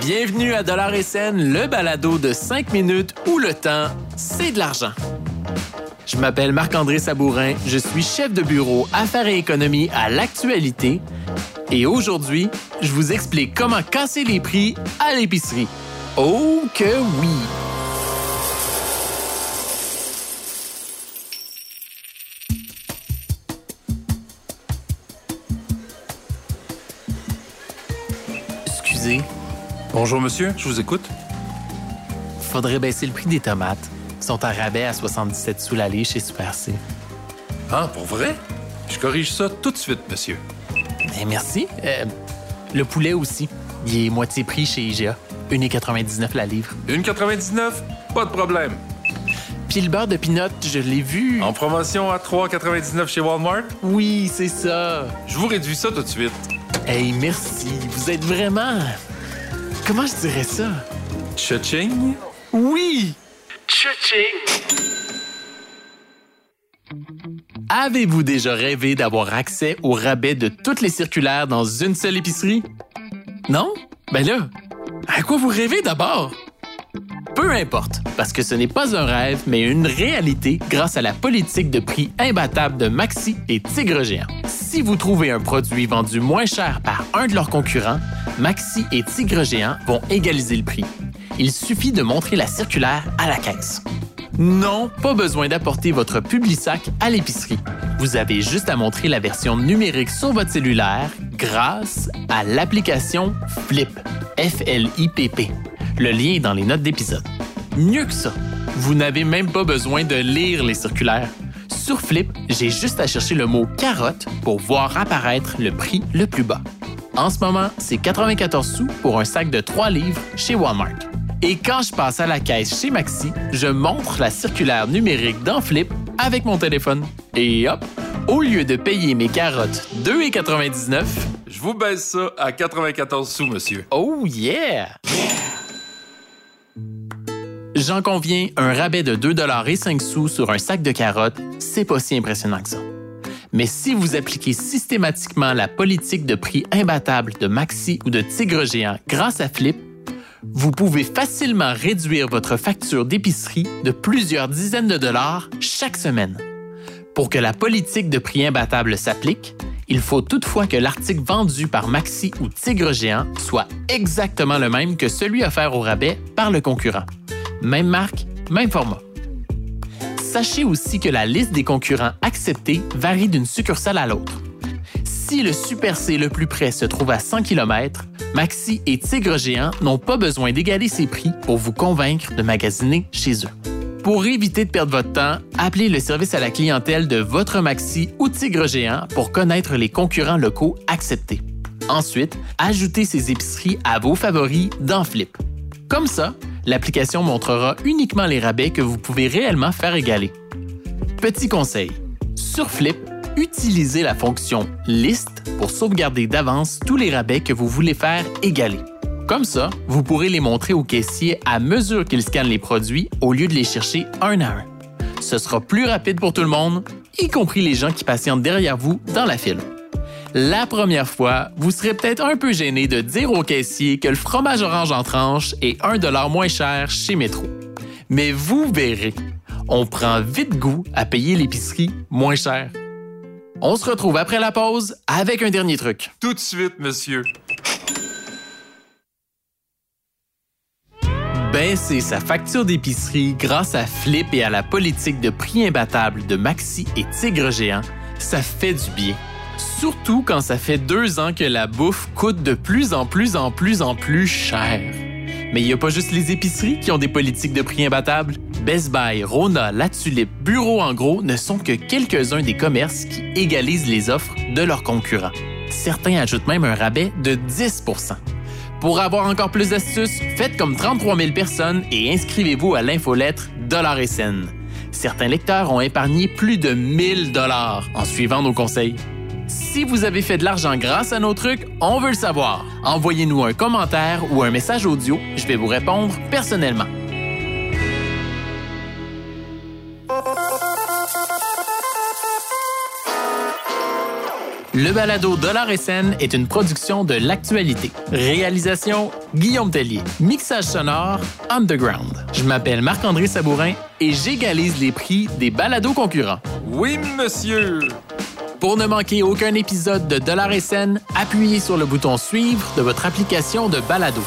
Bienvenue à Dollar et Scène, le balado de 5 minutes où le temps, c'est de l'argent. Je m'appelle Marc-André Sabourin, je suis chef de bureau Affaires et économie à l'actualité et aujourd'hui, je vous explique comment casser les prix à l'épicerie. Oh que oui! Excusez, Bonjour monsieur, je vous écoute. faudrait baisser le prix des tomates. Ils sont à rabais à 77 sous l'allée chez Super C. Ah, pour vrai? Je corrige ça tout de suite, monsieur. Ben, merci. Euh, le poulet aussi. Il est moitié prix chez IGA. 1,99 la livre. 1,99? Pas de problème. Puis le beurre de pinot, je l'ai vu. En promotion à 3,99 chez Walmart? Oui, c'est ça. Je vous réduis ça tout de suite. Hey, merci. Vous êtes vraiment... Comment je dirais ça? Cha-ching? Oui! Avez-vous déjà rêvé d'avoir accès au rabais de toutes les circulaires dans une seule épicerie? Non? Ben là, à quoi vous rêvez d'abord? Peu importe, parce que ce n'est pas un rêve, mais une réalité grâce à la politique de prix imbattable de Maxi et Tigre Géant. Si vous trouvez un produit vendu moins cher par un de leurs concurrents, Maxi et Tigre Géant vont égaliser le prix. Il suffit de montrer la circulaire à la caisse. Non, pas besoin d'apporter votre Publisac à l'épicerie. Vous avez juste à montrer la version numérique sur votre cellulaire grâce à l'application Flip. F-L-I-P-P. Le lien est dans les notes d'épisode. Mieux que ça, vous n'avez même pas besoin de lire les circulaires. Sur Flip, j'ai juste à chercher le mot carotte pour voir apparaître le prix le plus bas. En ce moment, c'est 94 sous pour un sac de 3 livres chez Walmart. Et quand je passe à la caisse chez Maxi, je montre la circulaire numérique dans Flip avec mon téléphone. Et hop, au lieu de payer mes carottes 2,99, Je vous baisse ça à 94 sous, monsieur. oh yeah! J'en conviens, un rabais de 2,05 sous sur un sac de carottes, c'est pas si impressionnant que ça. Mais si vous appliquez systématiquement la politique de prix imbattable de Maxi ou de Tigre Géant grâce à Flip, vous pouvez facilement réduire votre facture d'épicerie de plusieurs dizaines de dollars chaque semaine. Pour que la politique de prix imbattable s'applique, il faut toutefois que l'article vendu par Maxi ou Tigre Géant soit exactement le même que celui offert au rabais par le concurrent. Même marque, même format. Sachez aussi que la liste des concurrents acceptés varie d'une succursale à l'autre. Si le Super C le plus près se trouve à 100 km, Maxi et Tigre Géant n'ont pas besoin d'égaler ces prix pour vous convaincre de magasiner chez eux. Pour éviter de perdre votre temps, appelez le service à la clientèle de votre Maxi ou Tigre Géant pour connaître les concurrents locaux acceptés. Ensuite, ajoutez ces épiceries à vos favoris dans Flip. Comme ça, l'application montrera uniquement les rabais que vous pouvez réellement faire égaler. Petit conseil, sur Flip, utilisez la fonction Liste pour sauvegarder d'avance tous les rabais que vous voulez faire égaler. Comme ça, vous pourrez les montrer au caissier à mesure qu'il scanne les produits au lieu de les chercher un à un. Ce sera plus rapide pour tout le monde, y compris les gens qui patientent derrière vous dans la file. La première fois, vous serez peut-être un peu gêné de dire au caissier que le fromage orange en tranche est 1 dollar moins cher chez Métro. Mais vous verrez, on prend vite goût à payer l'épicerie moins cher. On se retrouve après la pause avec un dernier truc. Tout de suite, monsieur. Baisser sa facture d'épicerie grâce à Flip et à la politique de prix imbattable de Maxi et Tigre Géant, ça fait du bien. Surtout quand ça fait deux ans que la bouffe coûte de plus en plus en plus en plus cher. Mais il n'y a pas juste les épiceries qui ont des politiques de prix imbattables. Best Buy, Rona, La Tulipe, Bureau en gros ne sont que quelques-uns des commerces qui égalisent les offres de leurs concurrents. Certains ajoutent même un rabais de 10% Pour avoir encore plus d'astuces, faites comme 33 000 personnes et inscrivez-vous à l'infolettre Dollar et. Certains lecteurs ont épargné plus de 1000 dollars en suivant nos conseils. Si vous avez fait de l'argent grâce à nos trucs, on veut le savoir. Envoyez-nous un commentaire ou un message audio, je vais vous répondre personnellement. Le balado Dollar SN est une production de l'actualité. Réalisation Guillaume Tellier. Mixage sonore Underground. Je m'appelle Marc-André Sabourin et j'égalise les prix des balados concurrents. Oui, monsieur! Pour ne manquer aucun épisode de Dollar SN, appuyez sur le bouton suivre de votre application de balado.